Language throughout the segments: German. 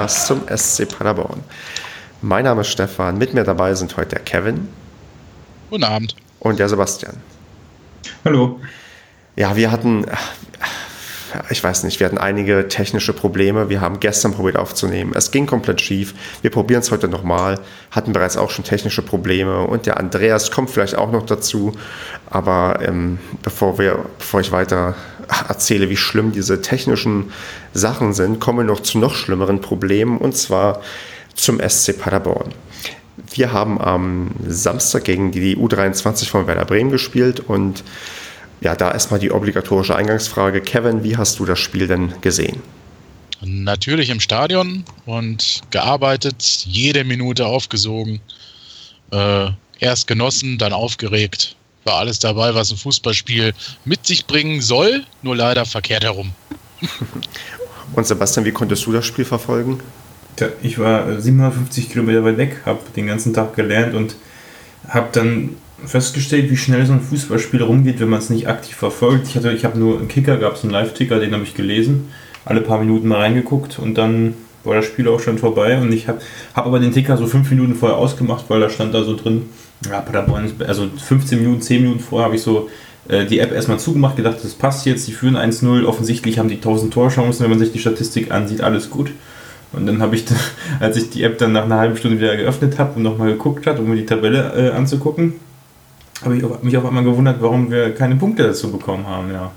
Podcast zum SC Paderborn. Mein Name ist Stefan, mit mir dabei sind heute der Kevin. Guten Abend. Und der Sebastian. Hallo. Ja, wir hatten, ich weiß nicht, wir hatten einige technische Probleme. Wir haben gestern probiert aufzunehmen. Es ging komplett schief. Wir probieren es heute nochmal. Hatten bereits auch schon technische Probleme. Und der Andreas kommt vielleicht auch noch dazu. Aber ähm, bevor, wir, bevor ich weiter erzähle, wie schlimm diese technischen Sachen sind, kommen wir noch zu noch schlimmeren Problemen. Und zwar zum SC Paderborn. Wir haben am Samstag gegen die U23 von Werder Bremen gespielt und ja, da erstmal die obligatorische Eingangsfrage. Kevin, wie hast du das Spiel denn gesehen? Natürlich im Stadion und gearbeitet, jede Minute aufgesogen. Äh, erst genossen, dann aufgeregt. War alles dabei, was ein Fußballspiel mit sich bringen soll, nur leider verkehrt herum. und Sebastian, wie konntest du das Spiel verfolgen? Ich war 750 Kilometer weit weg, habe den ganzen Tag gelernt und habe dann festgestellt, wie schnell so ein Fußballspiel rumgeht, wenn man es nicht aktiv verfolgt. Ich, ich habe nur einen Kicker, gab es einen Live-Ticker, den habe ich gelesen, alle paar Minuten mal reingeguckt und dann war das Spiel auch schon vorbei und ich habe hab aber den Ticker so fünf Minuten vorher ausgemacht, weil da stand da so drin, ja, Paderborn, also 15 Minuten, 10 Minuten vorher habe ich so äh, die App erstmal zugemacht, gedacht, das passt jetzt, die führen 1-0, offensichtlich haben die 1000 Torchancen, wenn man sich die Statistik ansieht, alles gut. Und dann habe ich, als ich die App dann nach einer halben Stunde wieder geöffnet habe und nochmal geguckt hat, um mir die Tabelle äh, anzugucken, habe ich mich auf einmal gewundert, warum wir keine Punkte dazu bekommen haben, ja.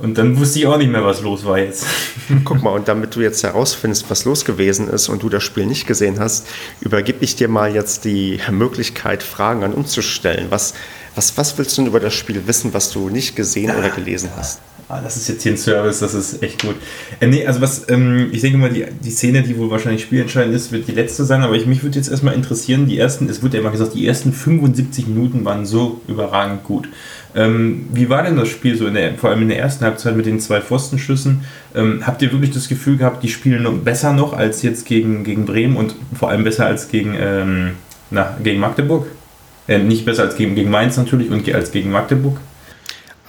Und dann wusste ich auch nicht mehr, was los war jetzt. Guck mal, und damit du jetzt herausfindest, was los gewesen ist und du das Spiel nicht gesehen hast, übergebe ich dir mal jetzt die Möglichkeit, Fragen an uns zu stellen. Was, was, was willst du denn über das Spiel wissen, was du nicht gesehen oder gelesen hast? Ah, das ist jetzt hier ein Service, das ist echt gut. Äh, nee, also was, ähm, ich denke mal, die, die Szene, die wohl wahrscheinlich spielentscheidend ist, wird die letzte sein, aber ich, mich würde jetzt erstmal interessieren, die ersten, es wurde ja immer gesagt, die ersten 75 Minuten waren so überragend gut. Ähm, wie war denn das Spiel so, in der, vor allem in der ersten Halbzeit mit den zwei Pfostenschüssen? Ähm, habt ihr wirklich das Gefühl gehabt, die spielen noch besser noch als jetzt gegen, gegen Bremen und vor allem besser als gegen, ähm, na, gegen Magdeburg? Äh, nicht besser als gegen, gegen Mainz natürlich und als gegen Magdeburg?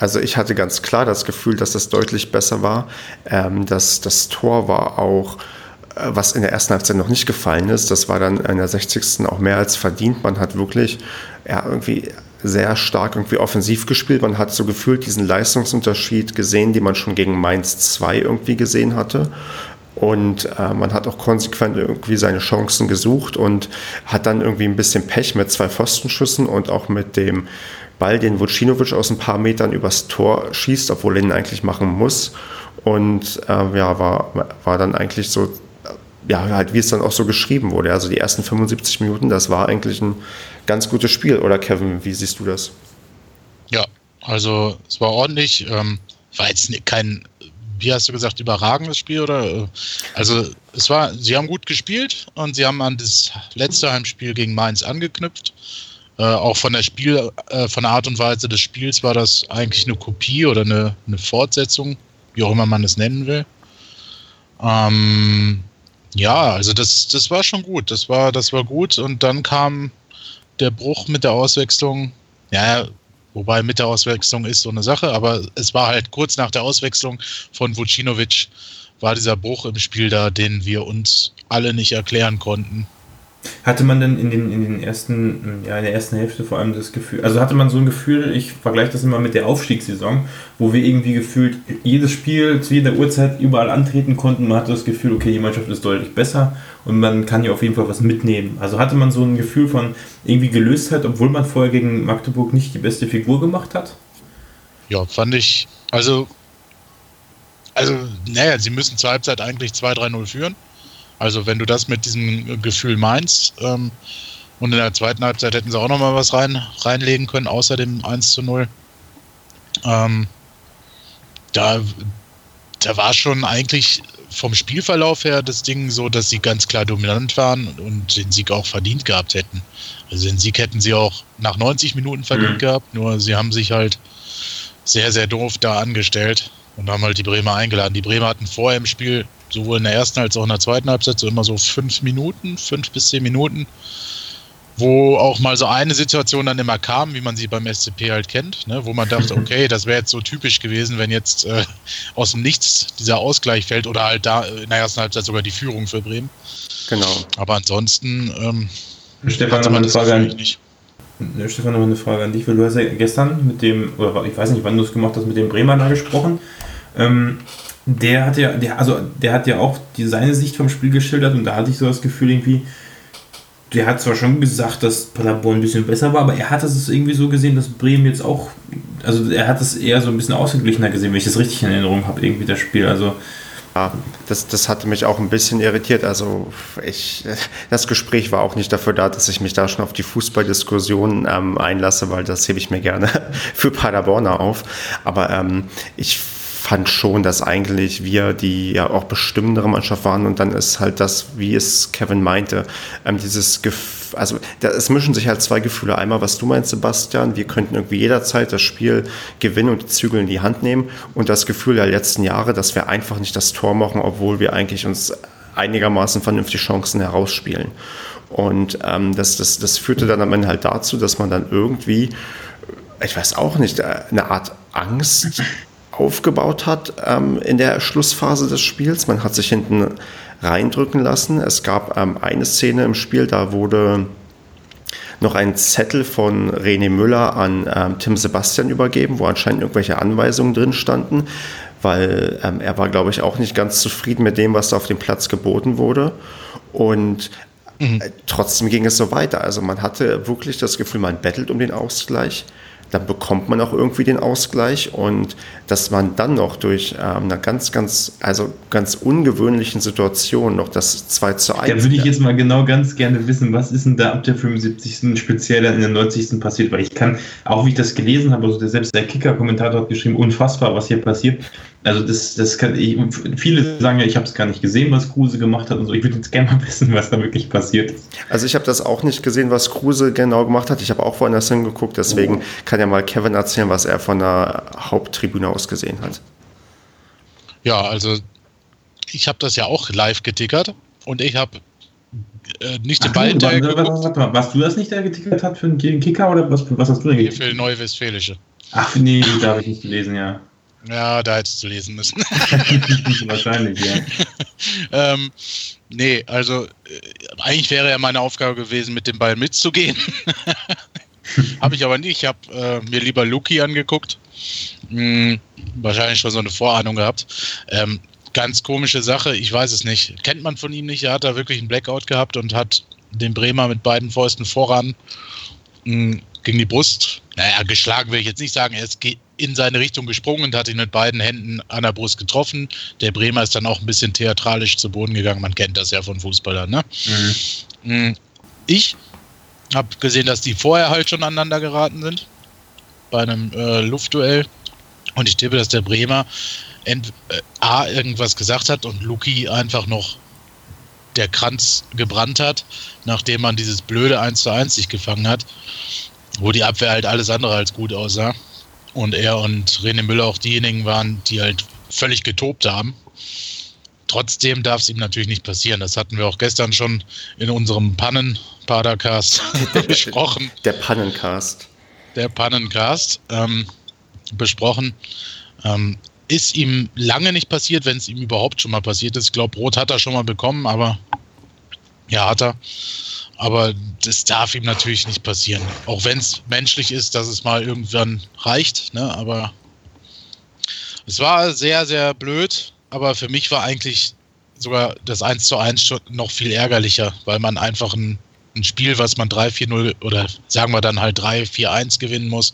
Also ich hatte ganz klar das Gefühl, dass das deutlich besser war. Ähm, das, das Tor war auch, äh, was in der ersten Halbzeit noch nicht gefallen ist, das war dann in der 60. auch mehr als verdient. Man hat wirklich ja, irgendwie sehr stark irgendwie offensiv gespielt. Man hat so gefühlt diesen Leistungsunterschied gesehen, den man schon gegen Mainz 2 irgendwie gesehen hatte. Und äh, man hat auch konsequent irgendwie seine Chancen gesucht und hat dann irgendwie ein bisschen Pech mit zwei Pfostenschüssen und auch mit dem Ball, den Vucinovic aus ein paar Metern übers Tor schießt, obwohl er ihn eigentlich machen muss. Und äh, ja, war, war dann eigentlich so, ja, halt wie es dann auch so geschrieben wurde. Also die ersten 75 Minuten, das war eigentlich ein ganz gutes Spiel. Oder Kevin, wie siehst du das? Ja, also es war ordentlich. Ähm, war jetzt kein, wie hast du gesagt, überragendes Spiel oder? Also es war, sie haben gut gespielt und sie haben an das letzte Heimspiel gegen Mainz angeknüpft. Äh, auch von der Spiel, äh, von der Art und Weise des Spiels war das eigentlich eine Kopie oder eine, eine Fortsetzung, wie auch immer man es nennen will. Ähm, ja, also das, das war schon gut. Das war, das war gut. Und dann kam der Bruch mit der Auswechslung. Ja, wobei mit der Auswechslung ist so eine Sache, aber es war halt kurz nach der Auswechslung von Vucinovic war dieser Bruch im Spiel da, den wir uns alle nicht erklären konnten. Hatte man denn in den, in den ersten, ja, in der ersten Hälfte vor allem das Gefühl, also hatte man so ein Gefühl, ich vergleiche das immer mit der Aufstiegssaison, wo wir irgendwie gefühlt jedes Spiel zu jeder Uhrzeit überall antreten konnten, man hatte das Gefühl, okay, die Mannschaft ist deutlich besser und man kann ja auf jeden Fall was mitnehmen. Also hatte man so ein Gefühl von irgendwie Gelöstheit, obwohl man vorher gegen Magdeburg nicht die beste Figur gemacht hat? Ja, fand ich, also, also, naja, sie müssen zur Halbzeit eigentlich 2-3-0 führen also wenn du das mit diesem Gefühl meinst, ähm, und in der zweiten Halbzeit hätten sie auch nochmal was rein, reinlegen können, außer dem 1 zu 0. Ähm, da, da war schon eigentlich vom Spielverlauf her das Ding so, dass sie ganz klar dominant waren und den Sieg auch verdient gehabt hätten. Also den Sieg hätten sie auch nach 90 Minuten verdient mhm. gehabt, nur sie haben sich halt sehr, sehr doof da angestellt und haben halt die Bremer eingeladen. Die Bremer hatten vorher im Spiel sowohl in der ersten als auch in der zweiten Halbzeit so immer so fünf Minuten, fünf bis zehn Minuten, wo auch mal so eine Situation dann immer kam, wie man sie beim SCP halt kennt, ne, wo man dachte, okay, das wäre jetzt so typisch gewesen, wenn jetzt äh, aus dem Nichts dieser Ausgleich fällt oder halt da in der ersten Halbzeit sogar die Führung für Bremen. Genau. Aber ansonsten ähm, Stefan, noch eine Frage an dich. Stefan, noch eine Frage an dich, weil du hast ja gestern mit dem, oder ich weiß nicht, wann du es gemacht hast, mit dem Bremer da gesprochen. Ähm, der hat ja, der, also der hat ja auch die, seine Sicht vom Spiel geschildert und da hatte ich so das Gefühl irgendwie, der hat zwar schon gesagt, dass Paderborn ein bisschen besser war, aber er hat es irgendwie so gesehen, dass Bremen jetzt auch, also er hat es eher so ein bisschen ausgeglichener gesehen, wenn ich das richtig in Erinnerung habe, irgendwie das Spiel. Also ja, das, das hatte mich auch ein bisschen irritiert. Also ich, das Gespräch war auch nicht dafür da, dass ich mich da schon auf die Fußballdiskussion ähm, einlasse, weil das hebe ich mir gerne für Paderborner auf. Aber ähm, ich fand schon, dass eigentlich wir die ja auch bestimmendere Mannschaft waren und dann ist halt das, wie es Kevin meinte, ähm, dieses Gefühl, also da, es mischen sich halt zwei Gefühle. Einmal, was du meinst, Sebastian, wir könnten irgendwie jederzeit das Spiel gewinnen und die Zügel in die Hand nehmen und das Gefühl der letzten Jahre, dass wir einfach nicht das Tor machen, obwohl wir eigentlich uns einigermaßen vernünftig Chancen herausspielen. Und ähm, das, das, das führte dann am Ende halt dazu, dass man dann irgendwie, ich weiß auch nicht, äh, eine Art Angst aufgebaut hat ähm, in der Schlussphase des Spiels. Man hat sich hinten reindrücken lassen. Es gab ähm, eine Szene im Spiel, da wurde noch ein Zettel von René Müller an ähm, Tim Sebastian übergeben, wo anscheinend irgendwelche Anweisungen drin standen, weil ähm, er war, glaube ich, auch nicht ganz zufrieden mit dem, was da auf dem Platz geboten wurde. Und mhm. äh, trotzdem ging es so weiter. Also man hatte wirklich das Gefühl, man bettelt um den Ausgleich dann bekommt man auch irgendwie den Ausgleich und dass man dann noch durch ähm, eine ganz, ganz, also ganz ungewöhnlichen Situation noch das 2 zu 1. Da würde ich jetzt mal genau ganz gerne wissen, was ist denn da ab der 75. speziell dann in der 90. passiert, weil ich kann, auch wie ich das gelesen habe, also der, selbst der Kicker-Kommentator hat geschrieben, unfassbar, was hier passiert. Also das, das kann ich, viele sagen ja, ich habe es gar nicht gesehen, was Kruse gemacht hat und so. Ich würde jetzt gerne mal wissen, was da wirklich passiert ist. Also ich habe das auch nicht gesehen, was Kruse genau gemacht hat. Ich habe auch woanders hingeguckt, deswegen oh. kann ja mal Kevin erzählen, was er von der Haupttribüne aus gesehen hat. Ja, also ich habe das ja auch live getickert und ich habe äh, nicht den Ball hinterher geguckt. Was du das nicht, der getickert hat für einen Kicker oder was, was hast du denn getickert? Für Neue Westfälische. Ach nee, da habe ich nicht gelesen, ja. Ja, da hättest du lesen müssen. Wahrscheinlich, ja. ähm, nee, also äh, eigentlich wäre ja meine Aufgabe gewesen, mit dem Ball mitzugehen. habe ich aber nicht. Ich habe äh, mir lieber Luki angeguckt. Hm, wahrscheinlich schon so eine Vorahnung gehabt. Ähm, ganz komische Sache, ich weiß es nicht. Kennt man von ihm nicht. Er hat da wirklich einen Blackout gehabt und hat den Bremer mit beiden Fäusten voran hm, gegen die Brust. Naja, geschlagen will ich jetzt nicht sagen. Er ist in seine Richtung gesprungen und hat ihn mit beiden Händen an der Brust getroffen. Der Bremer ist dann auch ein bisschen theatralisch zu Boden gegangen. Man kennt das ja von Fußballern. Ne? Mhm. Ich habe gesehen, dass die vorher halt schon aneinander geraten sind bei einem äh, Luftduell. Und ich tippe, dass der Bremer ent, äh, A irgendwas gesagt hat und Luki einfach noch der Kranz gebrannt hat, nachdem man dieses blöde 1 zu 1 sich gefangen hat, wo die Abwehr halt alles andere als gut aussah und er und René Müller auch diejenigen waren, die halt völlig getobt haben. Trotzdem darf es ihm natürlich nicht passieren. Das hatten wir auch gestern schon in unserem Pannen-Padercast besprochen. Der Pannencast. Der Pannencast ähm, besprochen. Ähm, ist ihm lange nicht passiert, wenn es ihm überhaupt schon mal passiert ist. Ich glaube, Rot hat er schon mal bekommen, aber ja, hat er. Aber das darf ihm natürlich nicht passieren. Auch wenn es menschlich ist, dass es mal irgendwann reicht. Ne? Aber es war sehr, sehr blöd. Aber für mich war eigentlich sogar das 1 zu 1 schon noch viel ärgerlicher, weil man einfach ein, ein Spiel, was man 3-4-0 oder sagen wir dann halt 3-4-1 gewinnen muss,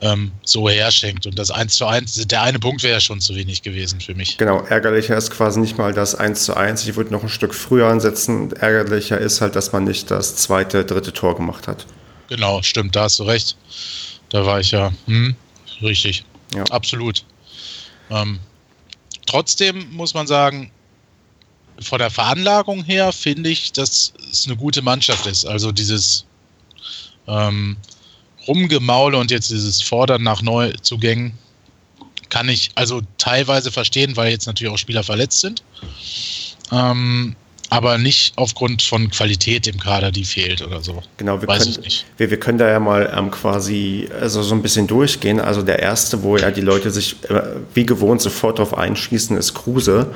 ähm, so herschenkt. Und das 1 zu 1, der eine Punkt wäre ja schon zu wenig gewesen für mich. Genau, ärgerlicher ist quasi nicht mal das 1 zu 1. Ich würde noch ein Stück früher ansetzen. Ärgerlicher ist halt, dass man nicht das zweite, dritte Tor gemacht hat. Genau, stimmt, da hast du recht. Da war ich ja hm, richtig. Ja. Absolut. Ähm, trotzdem muss man sagen, von der Veranlagung her finde ich, dass es eine gute Mannschaft ist. Also dieses ähm, Rumgemaule und jetzt dieses Fordern nach Neuzugängen kann ich also teilweise verstehen, weil jetzt natürlich auch Spieler verletzt sind. Ähm, aber nicht aufgrund von Qualität im Kader, die fehlt oder so. Genau, wir, können, wir, wir können da ja mal ähm, quasi also so ein bisschen durchgehen. Also der erste, wo ja die Leute sich äh, wie gewohnt sofort drauf einschießen, ist Kruse,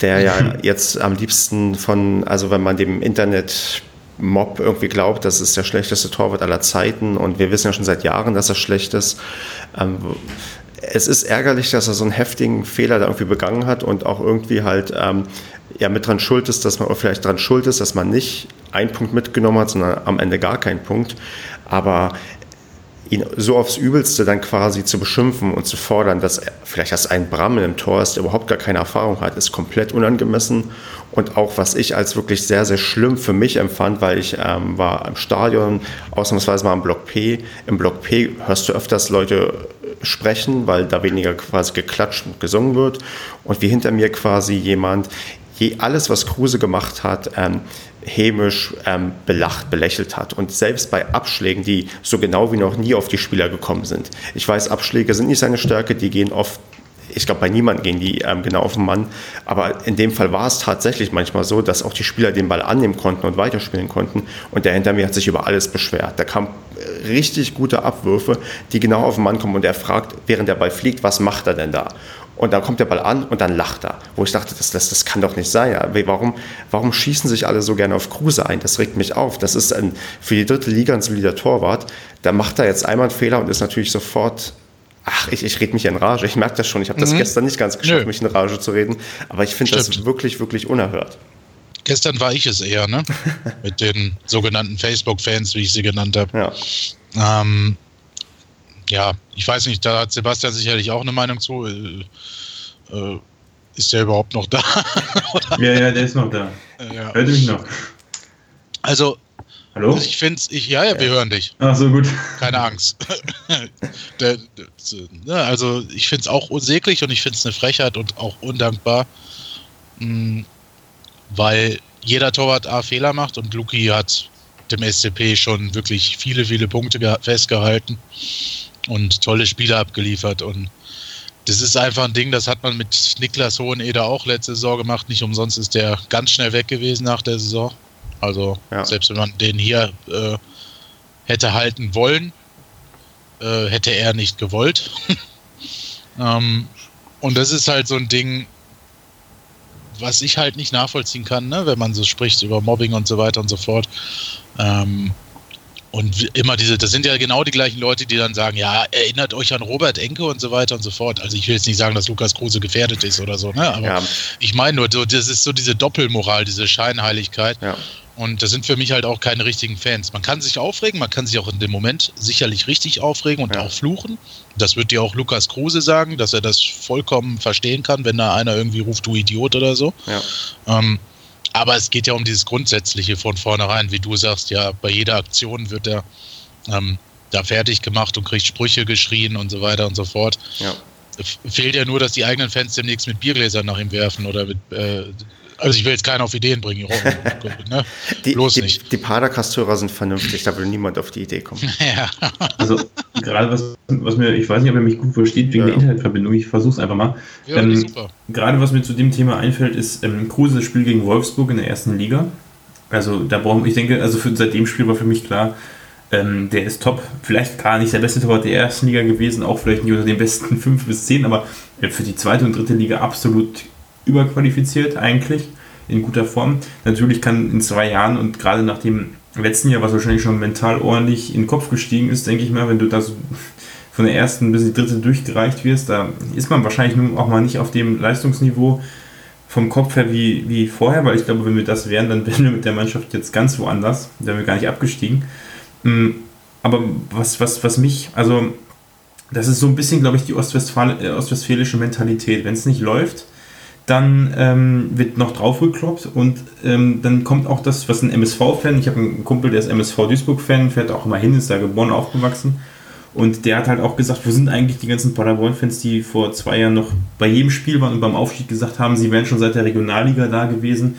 der ja jetzt am liebsten von, also wenn man dem Internet Mob irgendwie glaubt, das ist der schlechteste Torwart aller Zeiten und wir wissen ja schon seit Jahren, dass er schlecht ist. Ähm, es ist ärgerlich, dass er so einen heftigen Fehler da irgendwie begangen hat und auch irgendwie halt ähm, ja mit dran schuld ist, dass man vielleicht dran schuld ist, dass man nicht einen Punkt mitgenommen hat, sondern am Ende gar keinen Punkt. Aber ihn so aufs Übelste dann quasi zu beschimpfen und zu fordern, dass er, vielleicht das ein Brammen im Tor ist, der überhaupt gar keine Erfahrung hat, ist komplett unangemessen. Und auch was ich als wirklich sehr, sehr schlimm für mich empfand, weil ich ähm, war im Stadion, ausnahmsweise mal im Block P. Im Block P hörst du öfters Leute sprechen, weil da weniger quasi geklatscht und gesungen wird. Und wie hinter mir quasi jemand je, alles, was Kruse gemacht hat, ähm, hämisch ähm, belacht, belächelt hat. Und selbst bei Abschlägen, die so genau wie noch nie auf die Spieler gekommen sind. Ich weiß, Abschläge sind nicht seine Stärke, die gehen oft ich glaube, bei niemandem gehen die ähm, genau auf den Mann. Aber in dem Fall war es tatsächlich manchmal so, dass auch die Spieler den Ball annehmen konnten und weiterspielen konnten. Und der hinter mir hat sich über alles beschwert. Da kamen richtig gute Abwürfe, die genau auf den Mann kommen. Und er fragt, während der Ball fliegt, was macht er denn da? Und dann kommt der Ball an und dann lacht er. Wo ich dachte, das, das, das kann doch nicht sein. Warum, warum schießen sich alle so gerne auf Kruse ein? Das regt mich auf. Das ist ein, für die dritte Liga ein solider Torwart. Da macht er jetzt einmal einen Fehler und ist natürlich sofort Ach, ich, ich rede mich in Rage. Ich merke das schon. Ich habe das mhm. gestern nicht ganz geschafft, Nö. mich in Rage zu reden. Aber ich finde das wirklich, wirklich unerhört. Gestern war ich es eher, ne? Mit den sogenannten Facebook-Fans, wie ich sie genannt habe. Ja. Ähm, ja, ich weiß nicht, da hat Sebastian sicherlich auch eine Meinung zu. Äh, äh, ist der überhaupt noch da? ja, ja, der ist noch da. Ja. Hört mich noch. Also, Hallo? Ich finde ich, ja, ja, wir hören dich. Ach so, gut. Keine Angst. der, der, ne, also, ich finde es auch unsäglich und ich finde es eine Frechheit und auch undankbar, mh, hm, weil jeder Torwart A Fehler macht und Luki hat dem SCP schon wirklich viele, viele Punkte festgehalten und tolle Spiele abgeliefert. Und das ist einfach ein Ding, das hat man mit Niklas Hoheneder auch letzte Saison gemacht. Nicht umsonst ist der ganz schnell weg gewesen nach der Saison. Also ja. selbst wenn man den hier äh, hätte halten wollen, äh, hätte er nicht gewollt. ähm, und das ist halt so ein Ding, was ich halt nicht nachvollziehen kann, ne? wenn man so spricht über Mobbing und so weiter und so fort. Ähm, und immer diese, das sind ja genau die gleichen Leute, die dann sagen, ja, erinnert euch an Robert Enke und so weiter und so fort. Also ich will jetzt nicht sagen, dass Lukas Kruse gefährdet ist oder so, ne? Aber ja. ich meine nur, so, das ist so diese Doppelmoral, diese Scheinheiligkeit. Ja. Und das sind für mich halt auch keine richtigen Fans. Man kann sich aufregen, man kann sich auch in dem Moment sicherlich richtig aufregen und ja. auch fluchen. Das wird dir auch Lukas Kruse sagen, dass er das vollkommen verstehen kann, wenn da einer irgendwie ruft, du Idiot oder so. Ja. Ähm, aber es geht ja um dieses Grundsätzliche von vornherein, wie du sagst, ja, bei jeder Aktion wird er ähm, da fertig gemacht und kriegt Sprüche geschrien und so weiter und so fort. Ja. Fehlt ja nur, dass die eigenen Fans demnächst mit Biergläsern nach ihm werfen oder mit, äh, also ich will jetzt keinen auf Ideen bringen, ne? die, Bloß die, nicht. Die Padercast-Hörer sind vernünftig, da will niemand auf die Idee kommen. ja. Also gerade was, was mir, ich weiß nicht, ob er mich gut versteht wegen ja. der Internetverbindung, ich versuche es einfach mal. Ja, ähm, super. Gerade was mir zu dem Thema einfällt, ist ähm, Kruse Spiel gegen Wolfsburg in der ersten Liga. Also da brauchen ich denke, also für, seit dem Spiel war für mich klar, ähm, der ist top. Vielleicht gar nicht der beste Torwart der ersten Liga gewesen, auch vielleicht nicht unter den besten fünf bis zehn, aber für die zweite und dritte Liga absolut überqualifiziert eigentlich, in guter Form. Natürlich kann in zwei Jahren und gerade nach dem letzten Jahr, was wahrscheinlich schon mental ordentlich in den Kopf gestiegen ist, denke ich mal, wenn du da so von der ersten bis die dritte durchgereicht wirst, da ist man wahrscheinlich nun auch mal nicht auf dem Leistungsniveau vom Kopf her wie, wie vorher, weil ich glaube, wenn wir das wären, dann wären wir mit der Mannschaft jetzt ganz woanders, da wären wir gar nicht abgestiegen. Mm, aber was, was, was mich, also das ist so ein bisschen, glaube ich, die Ostwestfal äh, ostwestfälische Mentalität. Wenn es nicht läuft, dann ähm, wird noch drauf gekloppt und ähm, dann kommt auch das, was ein MSV-Fan, ich habe einen Kumpel, der ist MSV Duisburg-Fan, fährt auch immer hin, ist da geboren, aufgewachsen. Und der hat halt auch gesagt, wo sind eigentlich die ganzen Paderborn-Fans, die vor zwei Jahren noch bei jedem Spiel waren und beim Aufstieg gesagt haben, sie wären schon seit der Regionalliga da gewesen.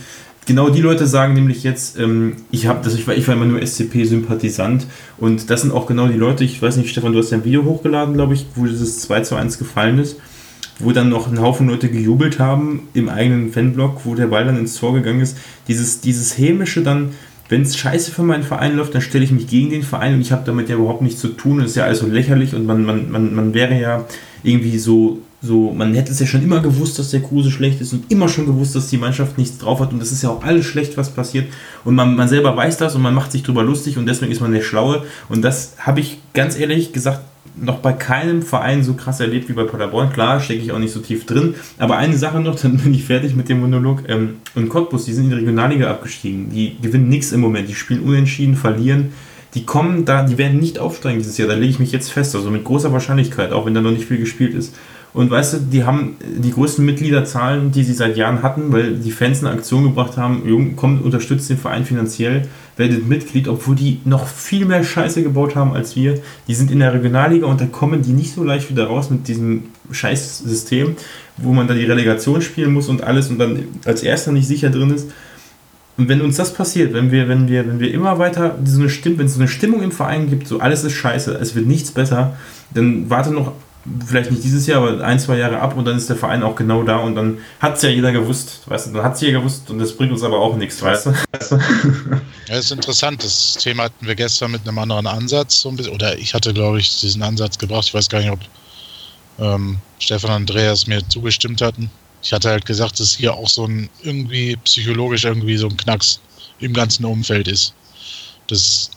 Genau die Leute sagen nämlich jetzt, ähm, ich, hab das, ich, war, ich war immer nur SCP-Sympathisant und das sind auch genau die Leute, ich weiß nicht, Stefan, du hast ja ein Video hochgeladen, glaube ich, wo dieses 2 zu 1 gefallen ist wo dann noch ein Haufen Leute gejubelt haben im eigenen Fanblock, wo der Ball dann ins Tor gegangen ist. Dieses, dieses hämische dann, wenn es scheiße für meinen Verein läuft, dann stelle ich mich gegen den Verein und ich habe damit ja überhaupt nichts zu tun. Das ist ja alles so lächerlich und man, man, man, man wäre ja irgendwie so, so, man hätte es ja schon immer gewusst, dass der Kruse schlecht ist und immer schon gewusst, dass die Mannschaft nichts drauf hat und das ist ja auch alles schlecht, was passiert und man, man selber weiß das und man macht sich drüber lustig und deswegen ist man der Schlaue und das habe ich ganz ehrlich gesagt noch bei keinem Verein so krass erlebt wie bei Paderborn. Klar, stecke ich auch nicht so tief drin. Aber eine Sache noch, dann bin ich fertig mit dem Monolog. Ähm, und Cottbus, die sind in die Regionalliga abgestiegen. Die gewinnen nichts im Moment. Die spielen unentschieden, verlieren. Die kommen da, die werden nicht aufsteigen dieses Jahr. Da lege ich mich jetzt fest. Also mit großer Wahrscheinlichkeit, auch wenn da noch nicht viel gespielt ist. Und weißt du, die haben die größten Mitgliederzahlen, die sie seit Jahren hatten, weil die Fans eine Aktion gebracht haben, Jung, kommt, unterstützt den Verein finanziell, werdet Mitglied, obwohl die noch viel mehr Scheiße gebaut haben als wir. Die sind in der Regionalliga und da kommen die nicht so leicht wieder raus mit diesem Scheißsystem, wo man da die Relegation spielen muss und alles und dann als Erster nicht sicher drin ist. Und wenn uns das passiert, wenn wir, wenn wir, wenn wir immer weiter so eine Stimme, wenn es so eine Stimmung im Verein gibt, so alles ist scheiße, es wird nichts besser, dann warte noch vielleicht nicht dieses Jahr, aber ein, zwei Jahre ab und dann ist der Verein auch genau da und dann hat es ja jeder gewusst, weißt du, dann hat es jeder gewusst und das bringt uns aber auch nichts, weißt du? Ja, ist interessant. Das Thema hatten wir gestern mit einem anderen Ansatz oder ich hatte, glaube ich, diesen Ansatz gebracht. Ich weiß gar nicht, ob ähm, Stefan und Andreas mir zugestimmt hatten. Ich hatte halt gesagt, dass hier auch so ein irgendwie psychologisch irgendwie so ein Knacks im ganzen Umfeld ist. Das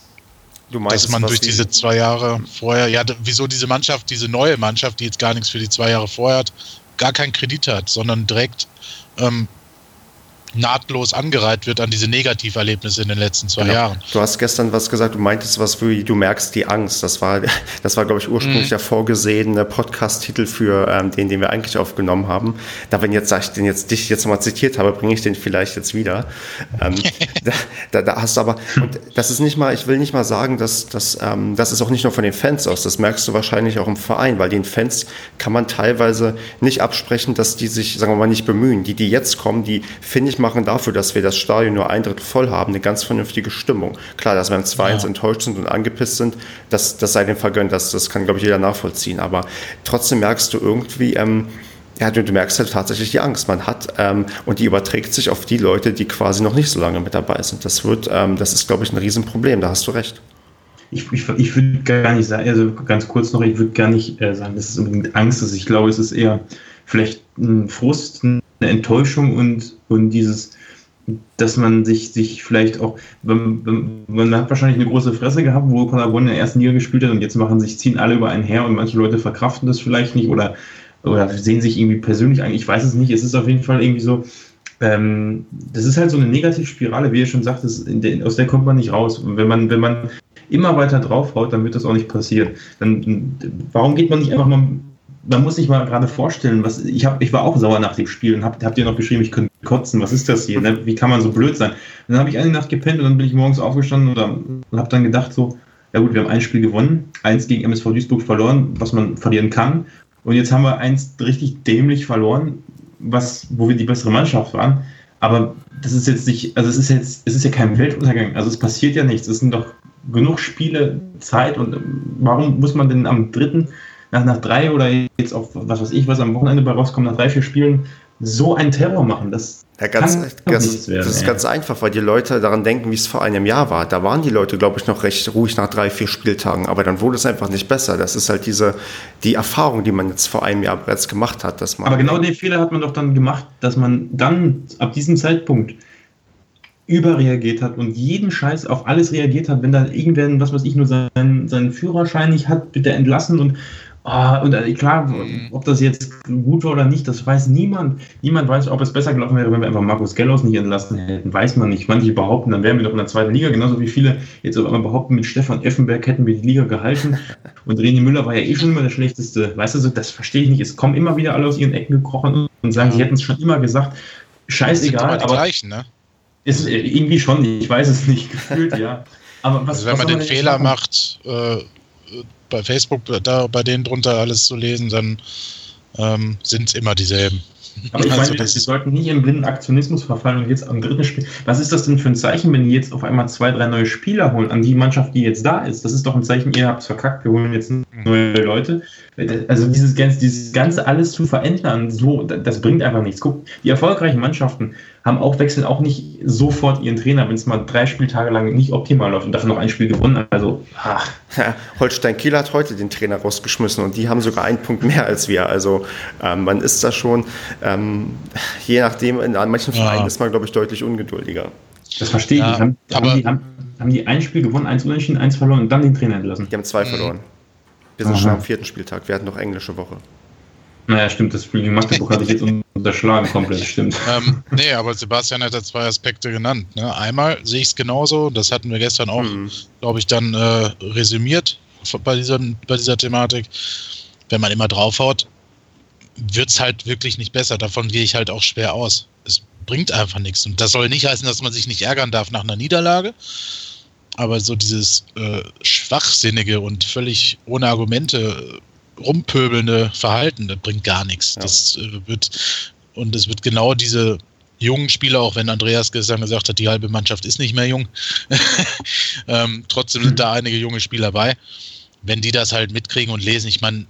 dass man durch diese zwei Jahre vorher, ja, wieso diese Mannschaft, diese neue Mannschaft, die jetzt gar nichts für die zwei Jahre vorher hat, gar keinen Kredit hat, sondern direkt ähm, nahtlos angereiht wird an diese Negativerlebnisse in den letzten zwei genau. Jahren. Du hast gestern was gesagt, du meintest was wie, du merkst die Angst. Das war, das war glaube ich, ursprünglich mhm. der vorgesehene Podcast-Titel für ähm, den, den wir eigentlich aufgenommen haben. Da, wenn jetzt, ich den jetzt dich jetzt nochmal zitiert habe, bringe ich den vielleicht jetzt wieder. Ähm, da, da, hast du aber, und das ist nicht mal, ich will nicht mal sagen, dass, dass ähm, das ist auch nicht nur von den Fans aus, das merkst du wahrscheinlich auch im Verein, weil den Fans kann man teilweise nicht absprechen, dass die sich, sagen wir mal, nicht bemühen. Die, die jetzt kommen, die finde ich machen dafür, dass wir das Stadion nur ein Drittel voll haben, eine ganz vernünftige Stimmung. Klar, dass wir im 2 ja. enttäuscht sind und angepisst sind, das, das sei dem vergönnt, das, das kann, glaube ich, jeder nachvollziehen. Aber trotzdem merkst du irgendwie, ähm, ja, du, du, merkst halt tatsächlich die Angst, man hat ähm, und die überträgt sich auf die Leute, die quasi noch nicht so lange mit dabei sind. Das wird, ähm, das ist, glaube ich, ein Riesenproblem. Da hast du recht. Ich, ich, ich würde gar nicht sagen, also ganz kurz noch, ich würde gar nicht äh, sagen, dass es unbedingt Angst ist. Ich glaube, es ist eher vielleicht ein Frust, eine Enttäuschung und, und dieses, dass man sich, sich vielleicht auch, man, man hat wahrscheinlich eine große Fresse gehabt, wo Paderborn in der ersten Liga gespielt hat und jetzt machen sich, ziehen alle über einen her und manche Leute verkraften das vielleicht nicht oder, oder sehen sich irgendwie persönlich an. Ich weiß es nicht. Es ist auf jeden Fall irgendwie so, ähm, das ist halt so eine Negativspirale, wie ihr schon sagt, aus der kommt man nicht raus. Wenn man, wenn man immer weiter draufhaut, dann wird das auch nicht passieren. Dann, warum geht man nicht einfach mal man muss sich mal gerade vorstellen, was ich habe, ich war auch sauer nach dem Spiel und hab, habt ihr noch geschrieben, ich könnte kotzen, was ist das hier? Ne? Wie kann man so blöd sein? Und dann habe ich eine Nacht gepennt und dann bin ich morgens aufgestanden und, und habe dann gedacht so, ja gut, wir haben ein Spiel gewonnen, eins gegen MSV Duisburg verloren, was man verlieren kann. Und jetzt haben wir eins richtig dämlich verloren, was, wo wir die bessere Mannschaft waren. Aber das ist jetzt nicht, also es ist jetzt, es ist ja kein Weltuntergang. Also es passiert ja nichts. Es sind doch genug Spiele Zeit und warum muss man denn am dritten nach, nach drei oder jetzt auch, was weiß ich, was am Wochenende bei rauskommt, nach drei, vier Spielen so einen Terror machen. Das, ja, ganz, ganz, werden, das ist ey. ganz einfach, weil die Leute daran denken, wie es vor einem Jahr war. Da waren die Leute, glaube ich, noch recht ruhig nach drei, vier Spieltagen, aber dann wurde es einfach nicht besser. Das ist halt diese, die Erfahrung, die man jetzt vor einem Jahr bereits gemacht hat. Dass man aber genau den Fehler hat man doch dann gemacht, dass man dann ab diesem Zeitpunkt überreagiert hat und jeden Scheiß auf alles reagiert hat, wenn da irgendwer, was weiß ich, nur seinen, seinen Führerschein nicht hat, bitte entlassen und Oh, und äh, klar, mhm. ob das jetzt gut war oder nicht, das weiß niemand. Niemand weiß, ob es besser gelaufen wäre, wenn wir einfach Markus Gellos nicht entlassen hätten. Weiß man nicht. Manche behaupten, dann wären wir doch in der zweiten Liga, genauso wie viele jetzt auf einmal behaupten, mit Stefan Effenberg hätten wir die Liga gehalten. Und René Müller war ja eh schon immer der schlechteste. Weißt du, so, das verstehe ich nicht. Es kommen immer wieder alle aus ihren Ecken gekrochen und sagen, sie hätten es schon immer gesagt. Scheißegal. aber gleichen, ne? Ist äh, irgendwie schon, ich weiß es nicht, gefühlt, ja. Aber was, also wenn was man den Fehler macht, äh, bei Facebook da bei denen drunter alles zu lesen, dann ähm, sind es immer dieselben. Aber ich also meine, sie sollten nicht in blinden Aktionismus verfallen und jetzt am dritten Spiel. Was ist das denn für ein Zeichen, wenn die jetzt auf einmal zwei, drei neue Spieler holen an die Mannschaft, die jetzt da ist? Das ist doch ein Zeichen, ihr habt es verkackt, wir holen jetzt neue Leute. Also dieses ganze, dieses ganze alles zu verändern, so, das bringt einfach nichts. Guck, die erfolgreichen Mannschaften haben auch wechseln auch nicht sofort ihren Trainer, wenn es mal drei Spieltage lang nicht optimal läuft und dafür noch ein Spiel gewonnen. Also, ach. Ja, Holstein Kiel hat heute den Trainer rausgeschmissen und die haben sogar einen Punkt mehr als wir. Also ähm, man ist da schon, ähm, je nachdem, in manchen Vereinen ja. ist man, glaube ich, deutlich ungeduldiger. Das verstehe ich. Ja, haben, haben, die, haben, haben, die, ein Spiel gewonnen, eins unentschieden, eins verloren und dann den Trainer entlassen? Die haben zwei verloren. Wir sind Aha. schon am vierten Spieltag. Wir hatten noch englische Woche. Naja, stimmt, das Spiel gegen Magdeburg hatte ich jetzt unterschlagen komplett, stimmt. Ähm, nee, aber Sebastian hat da zwei Aspekte genannt. Ne? Einmal sehe ich es genauso, das hatten wir gestern auch, mhm. glaube ich, dann äh, resümiert bei dieser, bei dieser Thematik. Wenn man immer draufhaut, wird es halt wirklich nicht besser. Davon gehe ich halt auch schwer aus. Es bringt einfach nichts. Und das soll nicht heißen, dass man sich nicht ärgern darf nach einer Niederlage. Aber so dieses äh, schwachsinnige und völlig ohne Argumente rumpöbelnde Verhalten, das bringt gar nichts. Ja. Das äh, wird, und es wird genau diese jungen Spieler, auch wenn Andreas gestern gesagt hat, die halbe Mannschaft ist nicht mehr jung. ähm, trotzdem sind da einige junge Spieler bei. Wenn die das halt mitkriegen und lesen, ich meine,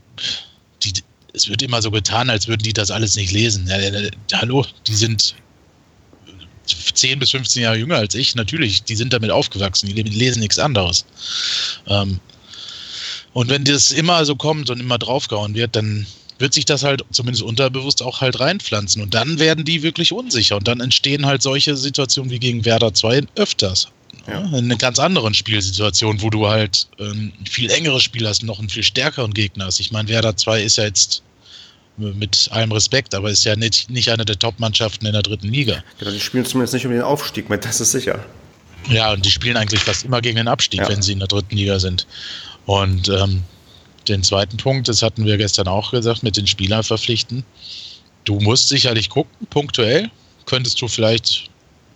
es wird immer so getan, als würden die das alles nicht lesen. Ja, ja, hallo, die sind 10 bis 15 Jahre jünger als ich, natürlich, die sind damit aufgewachsen, die lesen nichts anderes. Ähm, und wenn das immer so kommt und immer draufgehauen wird, dann wird sich das halt zumindest unterbewusst auch halt reinpflanzen. Und dann werden die wirklich unsicher. Und dann entstehen halt solche Situationen wie gegen Werder 2 öfters. Ja. In einer ganz anderen Spielsituation, wo du halt ein ähm, viel engeres Spiel hast, noch einen viel stärkeren Gegner hast. Ich meine, Werder 2 ist ja jetzt mit allem Respekt, aber ist ja nicht, nicht eine der Top-Mannschaften in der dritten Liga. Ja, die spielen zumindest nicht um den Aufstieg mit, das ist sicher. Ja, und die spielen eigentlich fast immer gegen den Abstieg, ja. wenn sie in der dritten Liga sind. Und ähm, den zweiten Punkt, das hatten wir gestern auch gesagt, mit den Spielern verpflichten. Du musst sicherlich gucken, punktuell. Könntest du vielleicht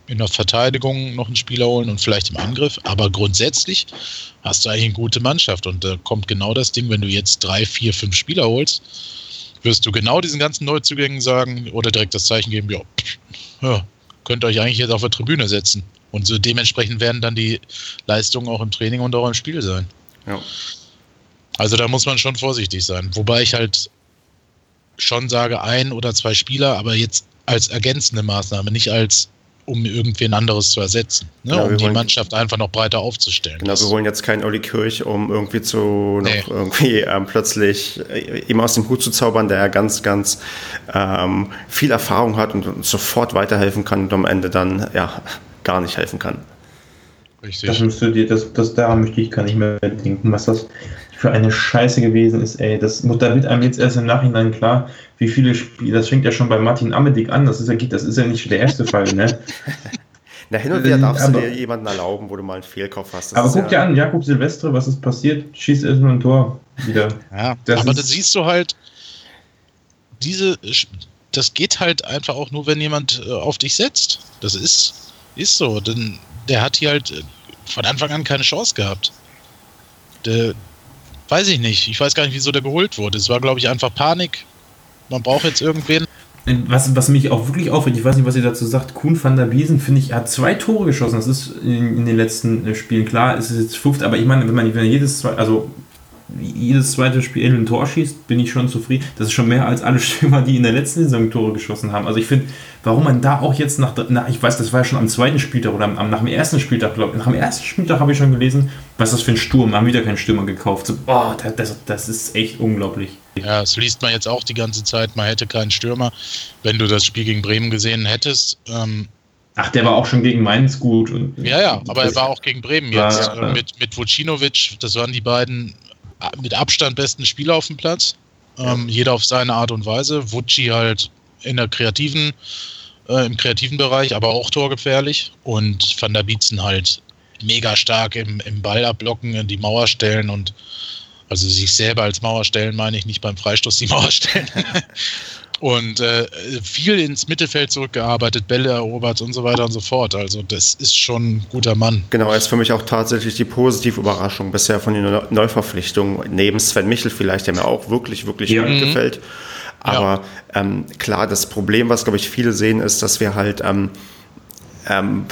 in der Verteidigung noch einen Spieler holen und vielleicht im Angriff. Aber grundsätzlich hast du eigentlich eine gute Mannschaft. Und da kommt genau das Ding, wenn du jetzt drei, vier, fünf Spieler holst, wirst du genau diesen ganzen Neuzugängen sagen oder direkt das Zeichen geben, ja, ja könnt ihr euch eigentlich jetzt auf der Tribüne setzen. Und so dementsprechend werden dann die Leistungen auch im Training und auch im Spiel sein. Ja. Also da muss man schon vorsichtig sein. Wobei ich halt schon sage, ein oder zwei Spieler, aber jetzt als ergänzende Maßnahme, nicht als um irgendwen anderes zu ersetzen, ne? genau, um die Mannschaft einfach noch breiter aufzustellen. Genau, wir wollen jetzt keinen Olli Kirch, um irgendwie zu nee. noch irgendwie ähm, plötzlich äh, ihm aus dem Hut zu zaubern, der ja ganz, ganz ähm, viel Erfahrung hat und, und sofort weiterhelfen kann und am Ende dann ja gar nicht helfen kann. Richtig. Das müsste dir, das, das daran möchte ich gar nicht mehr denken, was das für eine Scheiße gewesen ist, ey. Das, da wird einem jetzt erst im Nachhinein klar, wie viele Spiele, das fängt ja schon bei Martin Amedik an, das ist ja, das ist ja nicht der erste Fall, ne? Na, hin und wieder darfst aber, du dir jemanden erlauben, wo du mal einen Fehlkauf hast. Das aber guck ja dir an, Jakob Silvestre, was ist passiert? Schießt erstmal ein Tor wieder. Ja, das aber da siehst du halt, diese, das geht halt einfach auch nur, wenn jemand äh, auf dich setzt. Das ist, ist so. Denn der hat hier halt äh, von Anfang an keine Chance gehabt. Der, weiß ich nicht. Ich weiß gar nicht, wieso der geholt wurde. Es war, glaube ich, einfach Panik. Man braucht jetzt irgendwen. Was, was mich auch wirklich aufregt, ich weiß nicht, was ihr dazu sagt, Kuhn van der Biesen, finde ich, hat zwei Tore geschossen. Das ist in, in den letzten äh, Spielen klar, ist es jetzt fünft, aber ich meine, wenn man jedes, also jedes zweite Spiel ein Tor schießt, bin ich schon zufrieden. Das ist schon mehr als alle Stürmer, die in der letzten Saison Tore geschossen haben. Also ich finde, warum man da auch jetzt nach, nach, ich weiß, das war ja schon am zweiten Spieltag oder am, nach dem ersten Spieltag, glaube ich, nach dem ersten Spieltag habe ich schon gelesen, was das für ein Sturm, haben wieder keinen Stürmer gekauft. So, boah, das, das ist echt unglaublich. Ja, das liest man jetzt auch die ganze Zeit, man hätte keinen Stürmer. Wenn du das Spiel gegen Bremen gesehen hättest, ähm, Ach, der war auch schon gegen Mainz gut. ja, ja, aber er war auch gegen Bremen jetzt. War, mit, mit Vucinovic, das waren die beiden mit Abstand besten Spieler auf dem Platz. Ähm, Jeder auf seine Art und Weise. Vucci halt in der kreativen, äh, im kreativen Bereich, aber auch torgefährlich. Und Van der Bietzen halt mega stark im, im Ball abblocken, in die Mauer stellen und also sich selber als Mauer stellen, meine ich nicht beim Freistoß die Mauer stellen. und äh, viel ins Mittelfeld zurückgearbeitet, Bälle erobert und so weiter und so fort. Also das ist schon ein guter Mann. Genau, er ist für mich auch tatsächlich die positive Überraschung bisher von den Neuverpflichtungen, neben Sven Michel vielleicht, der mir auch wirklich, wirklich ja. gut mhm. gefällt. Aber ja. ähm, klar, das Problem, was, glaube ich, viele sehen, ist, dass wir halt ähm, ähm,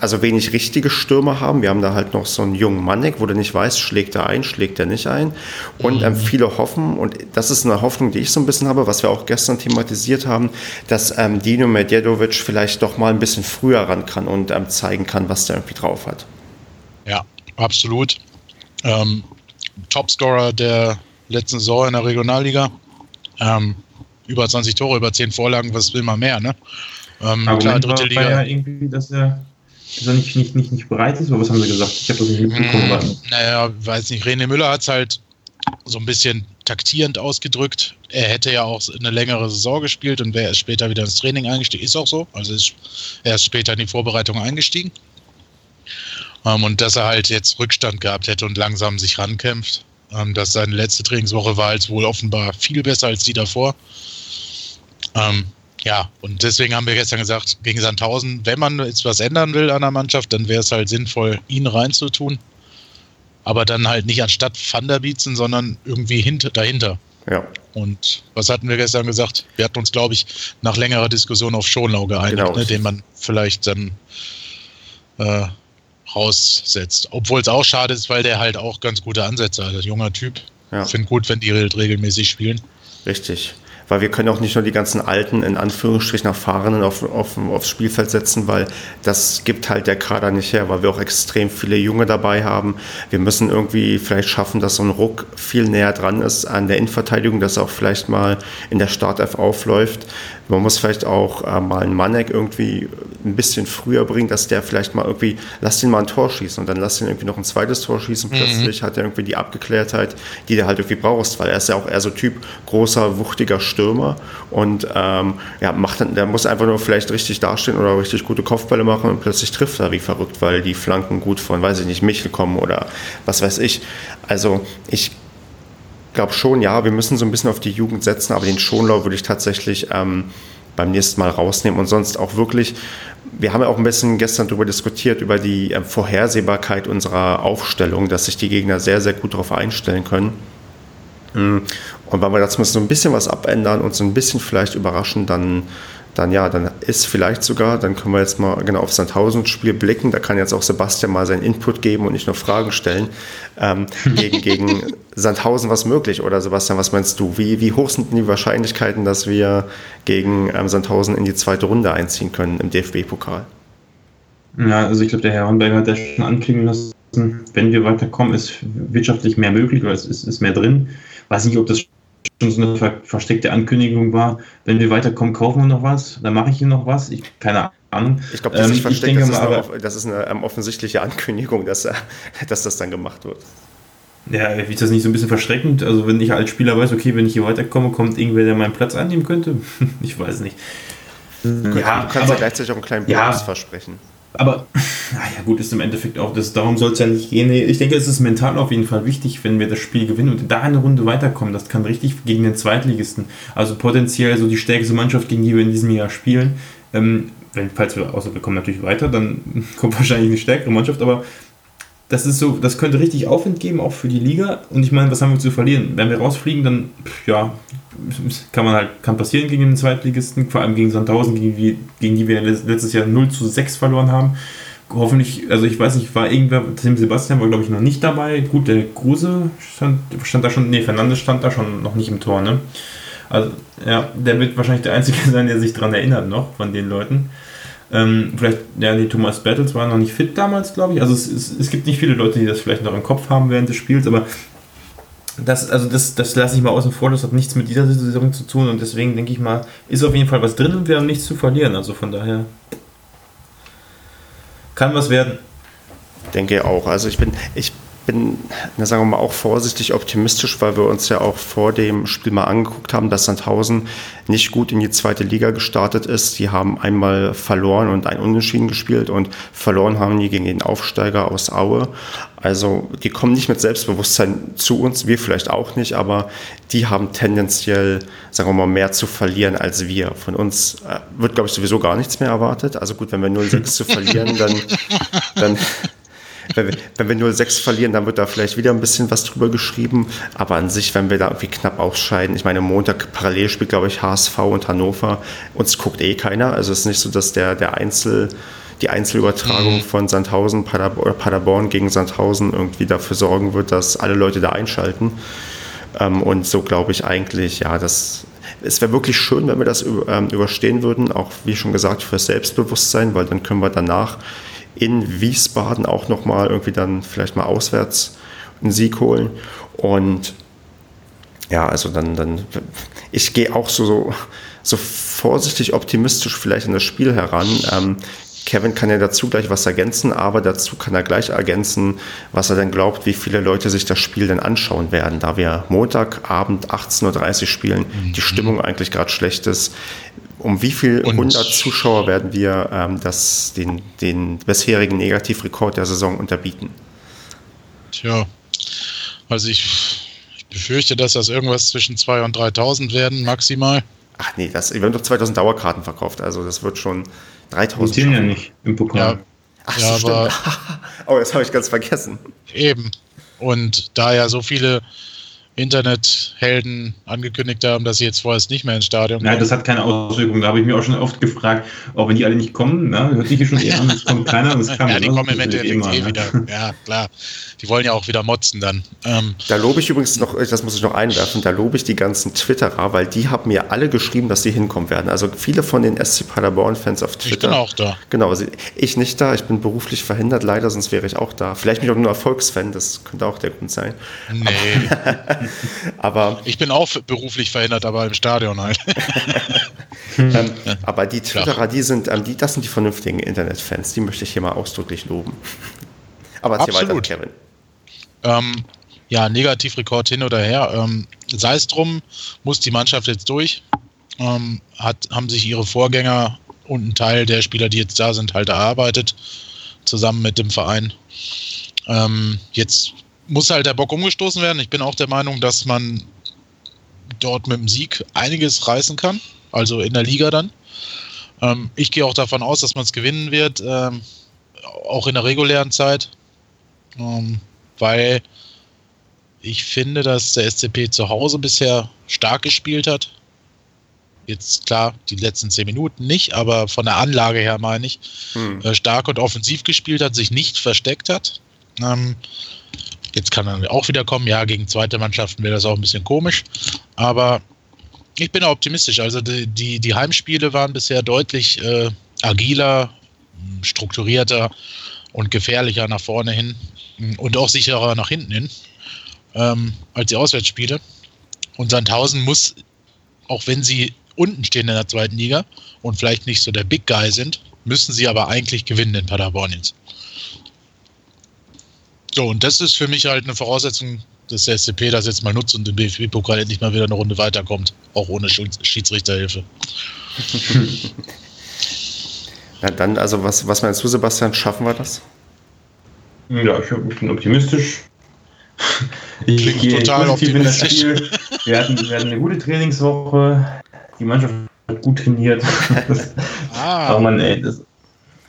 also wenig richtige Stürmer haben. Wir haben da halt noch so einen jungen Mannek, wo du nicht weißt, schlägt er ein, schlägt er nicht ein. Und ähm, viele hoffen, und das ist eine Hoffnung, die ich so ein bisschen habe, was wir auch gestern thematisiert haben, dass ähm, Dino Medjedovic vielleicht doch mal ein bisschen früher ran kann und ähm, zeigen kann, was der irgendwie drauf hat. Ja, absolut. Ähm, Topscorer der letzten Saison in der Regionalliga. Ähm, über 20 Tore, über 10 Vorlagen, was will man mehr, ne? Ähm, klar, dritte war, Liga. War ja irgendwie, dass er, dass er nicht, nicht, nicht, nicht bereit ist, oder was haben sie gesagt? Ich habe das nicht mitbekommen. Mm, naja, weiß nicht. René Müller hat es halt so ein bisschen taktierend ausgedrückt. Er hätte ja auch eine längere Saison gespielt und wäre später wieder ins Training eingestiegen. Ist auch so. Also ist, er ist später in die Vorbereitung eingestiegen. Ähm, und dass er halt jetzt Rückstand gehabt hätte und langsam sich rankämpft. Ähm, dass seine letzte Trainingswoche war jetzt wohl offenbar viel besser als die davor. Ähm, ja, und deswegen haben wir gestern gesagt, gegen Sandhausen, wenn man jetzt was ändern will an der Mannschaft, dann wäre es halt sinnvoll, ihn reinzutun. Aber dann halt nicht anstatt Van der Bietzen, sondern irgendwie hinter, dahinter. Ja. Und was hatten wir gestern gesagt? Wir hatten uns, glaube ich, nach längerer Diskussion auf Schonlau geeinigt, genau. ne, den man vielleicht dann äh, raussetzt. Obwohl es auch schade ist, weil der halt auch ganz gute Ansätze hat. Junger Typ. Ja. Finde gut, wenn die regelmäßig spielen. Richtig weil wir können auch nicht nur die ganzen alten, in Anführungsstrichen Erfahrenen auf, auf, aufs Spielfeld setzen, weil das gibt halt der Kader nicht her, weil wir auch extrem viele Junge dabei haben. Wir müssen irgendwie vielleicht schaffen, dass so ein Ruck viel näher dran ist an der Innenverteidigung, dass er auch vielleicht mal in der Startelf aufläuft. Man muss vielleicht auch äh, mal einen Manek irgendwie ein bisschen früher bringen, dass der vielleicht mal irgendwie, lass ihn mal ein Tor schießen und dann lass ihn irgendwie noch ein zweites Tor schießen. Mhm. Plötzlich hat er irgendwie die Abgeklärtheit, die du halt irgendwie brauchst, weil er ist ja auch eher so Typ großer, wuchtiger Stürmer und ähm, ja, macht dann, der muss einfach nur vielleicht richtig dastehen oder richtig gute Kopfbälle machen und plötzlich trifft er wie verrückt, weil die Flanken gut von, weiß ich nicht, Michel kommen oder was weiß ich. Also ich glaube schon, ja, wir müssen so ein bisschen auf die Jugend setzen, aber den Schonlau würde ich tatsächlich ähm, beim nächsten Mal rausnehmen und sonst auch wirklich, wir haben ja auch ein bisschen gestern darüber diskutiert, über die äh, Vorhersehbarkeit unserer Aufstellung, dass sich die Gegner sehr, sehr gut darauf einstellen können. Mm. Und wenn wir das so ein bisschen was abändern und so ein bisschen vielleicht überraschen, dann dann ja, dann ist vielleicht sogar, dann können wir jetzt mal genau auf Sandhausen-Spiel blicken. Da kann jetzt auch Sebastian mal seinen Input geben und nicht nur Fragen stellen. Ähm, gegen, gegen Sandhausen was möglich? Oder Sebastian, was meinst du? Wie, wie hoch sind die Wahrscheinlichkeiten, dass wir gegen ähm, Sandhausen in die zweite Runde einziehen können im DFB-Pokal? Ja, also ich glaube, der Herr Hornberger hat ja schon anklingen lassen, wenn wir weiterkommen, ist wirtschaftlich mehr möglich oder es ist, ist mehr drin. Weiß nicht, ob das schon so eine ver versteckte Ankündigung war, wenn wir weiterkommen, kaufen wir noch was, dann mache ich hier noch was. Ich, keine Ahnung. Ich glaube, das ähm, ist versteckt, denke, das, ist aber, das ist eine ähm, offensichtliche Ankündigung, dass, äh, dass das dann gemacht wird. Ja, ist das nicht so ein bisschen verschreckend? Also wenn ich als Spieler weiß, okay, wenn ich hier weiterkomme, kommt irgendwer, der meinen Platz einnehmen könnte? ich weiß nicht. Ja, du kannst aber, ja gleichzeitig auch einen kleinen Bonus ja, versprechen. Aber, naja, gut, ist im Endeffekt auch das, darum soll es ja nicht gehen. Ich denke, es ist mental auf jeden Fall wichtig, wenn wir das Spiel gewinnen und da eine Runde weiterkommen. Das kann richtig gegen den Zweitligisten, also potenziell so die stärkste Mannschaft, gegen die wir in diesem Jahr spielen. Ähm, wenn, falls wir, außer wir kommen natürlich weiter, dann kommt wahrscheinlich eine stärkere Mannschaft, aber das ist so, das könnte richtig Aufwind geben, auch für die Liga. Und ich meine, was haben wir zu verlieren? Wenn wir rausfliegen, dann, ja, kann man halt, kann passieren gegen den Zweitligisten, vor allem gegen Sandhausen, gegen die, gegen die wir letztes Jahr 0 zu 6 verloren haben. Hoffentlich, also ich weiß nicht, war irgendwer, Tim Sebastian war glaube ich noch nicht dabei. Gut, der Kruse stand, stand da schon, nee, Fernandes stand da schon noch nicht im Tor, ne? Also, ja, der wird wahrscheinlich der Einzige sein, der sich daran erinnert noch, von den Leuten. Ähm, vielleicht, ja, die Thomas Battles war noch nicht fit damals, glaube ich. Also es, es, es, gibt nicht viele Leute, die das vielleicht noch im Kopf haben während des Spiels, aber das, also das, das lasse ich mal außen vor, das hat nichts mit dieser Saison zu tun und deswegen denke ich mal, ist auf jeden Fall was drin und wir haben nichts zu verlieren. Also von daher kann was werden. Denke auch. Also ich bin, ich bin, na, sagen wir mal, auch vorsichtig optimistisch, weil wir uns ja auch vor dem Spiel mal angeguckt haben, dass Sandhausen nicht gut in die zweite Liga gestartet ist. Die haben einmal verloren und ein Unentschieden gespielt und verloren haben die gegen den Aufsteiger aus Aue. Also die kommen nicht mit Selbstbewusstsein zu uns, wir vielleicht auch nicht, aber die haben tendenziell, sagen wir mal, mehr zu verlieren als wir. Von uns äh, wird, glaube ich, sowieso gar nichts mehr erwartet. Also gut, wenn wir 0-6 zu verlieren, dann, dann wenn, wir, wenn wir 0-6 verlieren, dann wird da vielleicht wieder ein bisschen was drüber geschrieben. Aber an sich, wenn wir da irgendwie knapp ausscheiden, ich meine, Montag parallel spielt, glaube ich, HSV und Hannover. Uns guckt eh keiner. Also es ist nicht so, dass der, der Einzel, die Einzelübertragung mhm. von Sandhausen Paderborn, oder Paderborn gegen Sandhausen irgendwie dafür sorgen wird, dass alle Leute da einschalten. Ähm, und so glaube ich eigentlich, ja, das es wäre wirklich schön, wenn wir das ähm, überstehen würden, auch wie schon gesagt, für Selbstbewusstsein, weil dann können wir danach in Wiesbaden auch nochmal irgendwie dann vielleicht mal auswärts einen Sieg holen. Und ja, also dann, dann ich gehe auch so, so, so vorsichtig optimistisch vielleicht an das Spiel heran. Ähm, Kevin kann ja dazu gleich was ergänzen, aber dazu kann er gleich ergänzen, was er denn glaubt, wie viele Leute sich das Spiel denn anschauen werden, da wir Montagabend 18.30 Uhr spielen, mhm. die Stimmung eigentlich gerade schlecht ist. Um wie viel Und 100 Zuschauer werden wir ähm, das, den, den bisherigen Negativrekord der Saison unterbieten? Tja, also ich, ich befürchte, dass das irgendwas zwischen 2.000 und 3.000 werden, maximal. Ach nee, das, wir haben doch 2000 Dauerkarten verkauft, also das wird schon 3000. Die ja nicht im Pokal. Ja, Ach, ja, so, aber oh, das habe ich ganz vergessen. Eben. Und da ja so viele Internethelden angekündigt haben, dass sie jetzt vorerst nicht mehr ins Stadion kommen. Nein, das hat keine Auswirkung. Da habe ich mir auch schon oft gefragt, auch wenn die alle nicht kommen, ne, hört sich hier schon eher an, es kommt keiner und es kam Ja, die kommen im Endeffekt eh, eh wieder. Ja, klar. Die wollen ja auch wieder motzen dann. Ähm, da lobe ich übrigens noch, das muss ich noch einwerfen, da lobe ich die ganzen Twitterer, weil die haben mir alle geschrieben, dass sie hinkommen werden. Also viele von den SC Paderborn-Fans auf Twitter. Ich bin auch da. Genau, ich nicht da, ich bin beruflich verhindert, leider, sonst wäre ich auch da. Vielleicht bin ich auch nur Erfolgsfan, das könnte auch der Grund sein. Nee. aber ich bin auch beruflich verhindert, aber im Stadion halt. ähm, aber die Twitterer, die sind, ähm, die, das sind die vernünftigen Internetfans, die möchte ich hier mal ausdrücklich loben. Aber erzähl Absolut. weiter, Kevin. Ähm, ja, Negativrekord hin oder her. Ähm, sei es drum, muss die Mannschaft jetzt durch. Ähm, hat, haben sich ihre Vorgänger und ein Teil der Spieler, die jetzt da sind, halt erarbeitet, zusammen mit dem Verein. Ähm, jetzt muss halt der Bock umgestoßen werden. Ich bin auch der Meinung, dass man dort mit dem Sieg einiges reißen kann, also in der Liga dann. Ähm, ich gehe auch davon aus, dass man es gewinnen wird, ähm, auch in der regulären Zeit. Ähm, weil ich finde, dass der SCP zu Hause bisher stark gespielt hat. Jetzt klar, die letzten zehn Minuten nicht, aber von der Anlage her meine ich, hm. äh, stark und offensiv gespielt hat, sich nicht versteckt hat. Jetzt kann er auch wieder kommen. Ja, gegen zweite Mannschaften wäre das auch ein bisschen komisch. Aber ich bin optimistisch. Also die, die, die Heimspiele waren bisher deutlich äh, agiler, strukturierter und gefährlicher nach vorne hin und auch sicherer nach hinten hin ähm, als die Auswärtsspiele. Und Sandhausen muss, auch wenn sie unten stehen in der zweiten Liga und vielleicht nicht so der Big Guy sind, müssen sie aber eigentlich gewinnen in Paderborn jetzt. So, und das ist für mich halt eine Voraussetzung, dass der SCP das jetzt mal nutzt und im BFB-Pokal endlich mal wieder eine Runde weiterkommt, auch ohne Schiedsrichterhilfe. Na dann, also was, was meinst du, Sebastian, schaffen wir das? Ja, ich bin optimistisch. Ich Klingt gehe total Spiel. Wir hatten, wir hatten eine gute Trainingswoche. Die Mannschaft hat gut trainiert. ah, Aber man, ey, das,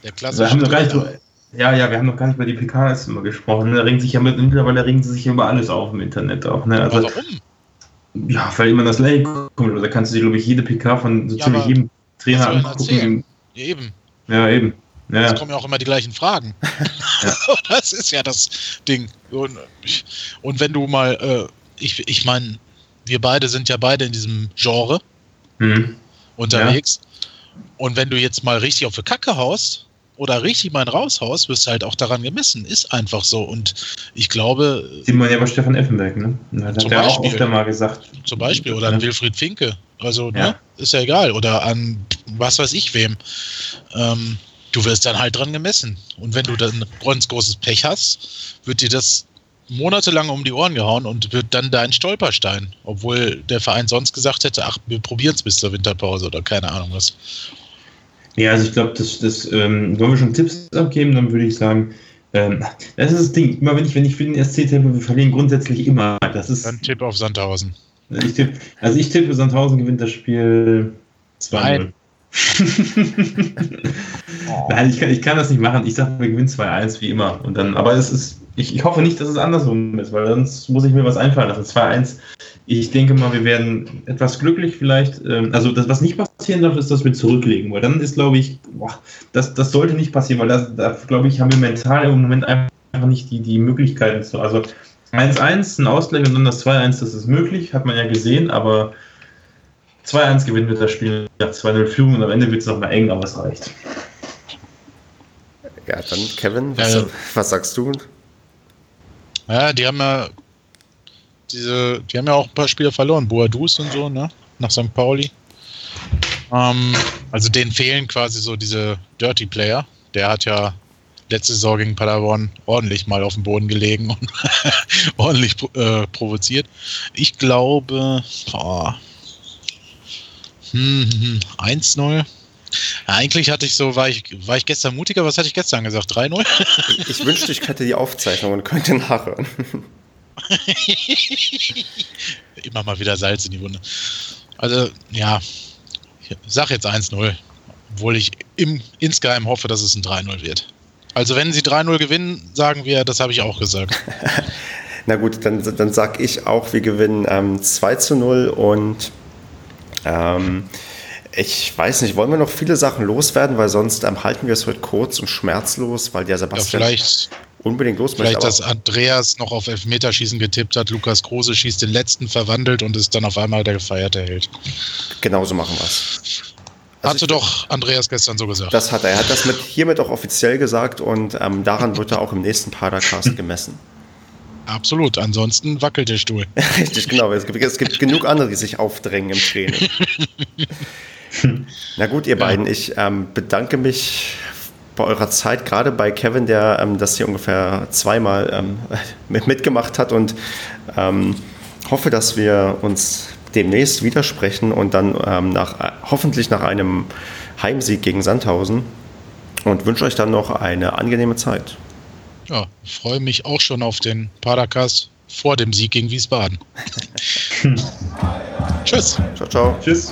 der klassische wir haben noch gar nicht, ja, ja, wir haben noch gar nicht über die PKs immer gesprochen. Da regen sich ja mittlerweile regen sie sich über alles auf im Internet auch. Ne? Also, warum? Ja, weil immer das Lake kommt. Da kannst du dir, glaube ich, jede PK von so ja, ziemlich jedem Trainer angucken. Ja, eben. Ja, eben. Ja. Es kommen ja auch immer die gleichen Fragen. Ja. das ist ja das Ding. Und, und wenn du mal, äh, ich, ich meine, wir beide sind ja beide in diesem Genre mhm. unterwegs. Ja. Und wenn du jetzt mal richtig auf die Kacke haust oder richtig mal raushaust, wirst du halt auch daran gemessen. Ist einfach so. Und ich glaube. Sieht man ja bei Stefan Effenberg, ne? Hat zum er Beispiel, auch öfter mal gesagt. Zum Beispiel. Oder an Wilfried Finke. Also, ne? Ist ja egal. Oder an was weiß ich wem. Ähm, du wirst dann halt dran gemessen. Und wenn du dann ganz großes Pech hast, wird dir das monatelang um die Ohren gehauen und wird dann dein Stolperstein. Obwohl der Verein sonst gesagt hätte, ach, wir probieren es bis zur Winterpause oder keine Ahnung was. Ja, also ich glaube, das, das ähm, wollen wir schon Tipps abgeben, dann würde ich sagen, ähm, das ist das Ding. Immer wenn ich, wenn ich für den SC tippe, wir verlieren grundsätzlich immer. Das ist, dann Tipp auf Sandhausen. Ich tipp, also ich tippe, Sandhausen gewinnt das Spiel 2-0. Nein, ich kann, ich kann das nicht machen. Ich sage, wir gewinnen 2-1 wie immer. Und dann, aber es ist, ich, ich hoffe nicht, dass es andersrum ist, weil sonst muss ich mir was einfallen lassen. 2-1. Ich denke mal, wir werden etwas glücklich vielleicht. Ähm, also das, was nicht passieren darf, ist, dass wir zurücklegen, weil dann ist, glaube ich, boah, das, das sollte nicht passieren, weil da, glaube ich, haben wir mental im Moment einfach nicht die, die Möglichkeiten zu. Also 1-1, ein Ausgleich und dann das 2-1, das ist möglich, hat man ja gesehen, aber 2-1 gewinnen wir das Spiel nach 2-0 Führung und am Ende wird es nochmal eng, aber es reicht. Ja, dann Kevin, was, ja, was sagst du? Ja, die haben ja diese, die haben ja auch ein paar Spiele verloren, Boadus und so, ne? Nach St. Pauli. Ähm, also denen fehlen quasi so diese Dirty Player. Der hat ja letzte Saison gegen Paderborn ordentlich mal auf dem Boden gelegen und ordentlich äh, provoziert. Ich glaube, oh, hm, hm, 1-0. Ja, eigentlich hatte ich so, war ich, war ich gestern mutiger, was hatte ich gestern gesagt? 3-0? ich, ich wünschte, ich hätte die Aufzeichnung und könnte nachhören. Immer mal wieder Salz in die Wunde. Also, ja, ich sag jetzt 1-0, obwohl ich im, insgeheim hoffe, dass es ein 3-0 wird. Also, wenn sie 3-0 gewinnen, sagen wir, das habe ich auch gesagt. Na gut, dann, dann sag ich auch, wir gewinnen ähm, 2 0 und ähm, ich weiß nicht, wollen wir noch viele Sachen loswerden, weil sonst ähm, halten wir es heute kurz und schmerzlos, weil der Sebastian ja, unbedingt los Vielleicht, dass Andreas noch auf Elfmeterschießen getippt hat, Lukas Kruse schießt den letzten verwandelt und ist dann auf einmal der gefeierte Held. Genauso machen wir es. Also Hatte doch Andreas gestern so gesagt. Das hat er. Er hat das mit, hiermit auch offiziell gesagt und ähm, daran wird er auch im nächsten Padercast gemessen. Absolut, ansonsten wackelt der Stuhl. Richtig, genau. Es gibt, es gibt genug andere, die sich aufdrängen im Training. Na gut, ihr ja. beiden, ich ähm, bedanke mich bei eurer Zeit, gerade bei Kevin, der ähm, das hier ungefähr zweimal ähm, mit, mitgemacht hat und ähm, hoffe, dass wir uns demnächst widersprechen und dann ähm, nach, hoffentlich nach einem Heimsieg gegen Sandhausen und wünsche euch dann noch eine angenehme Zeit. Ja, freue mich auch schon auf den Padercast vor dem Sieg gegen Wiesbaden. Tschüss. Ciao, ciao. Tschüss.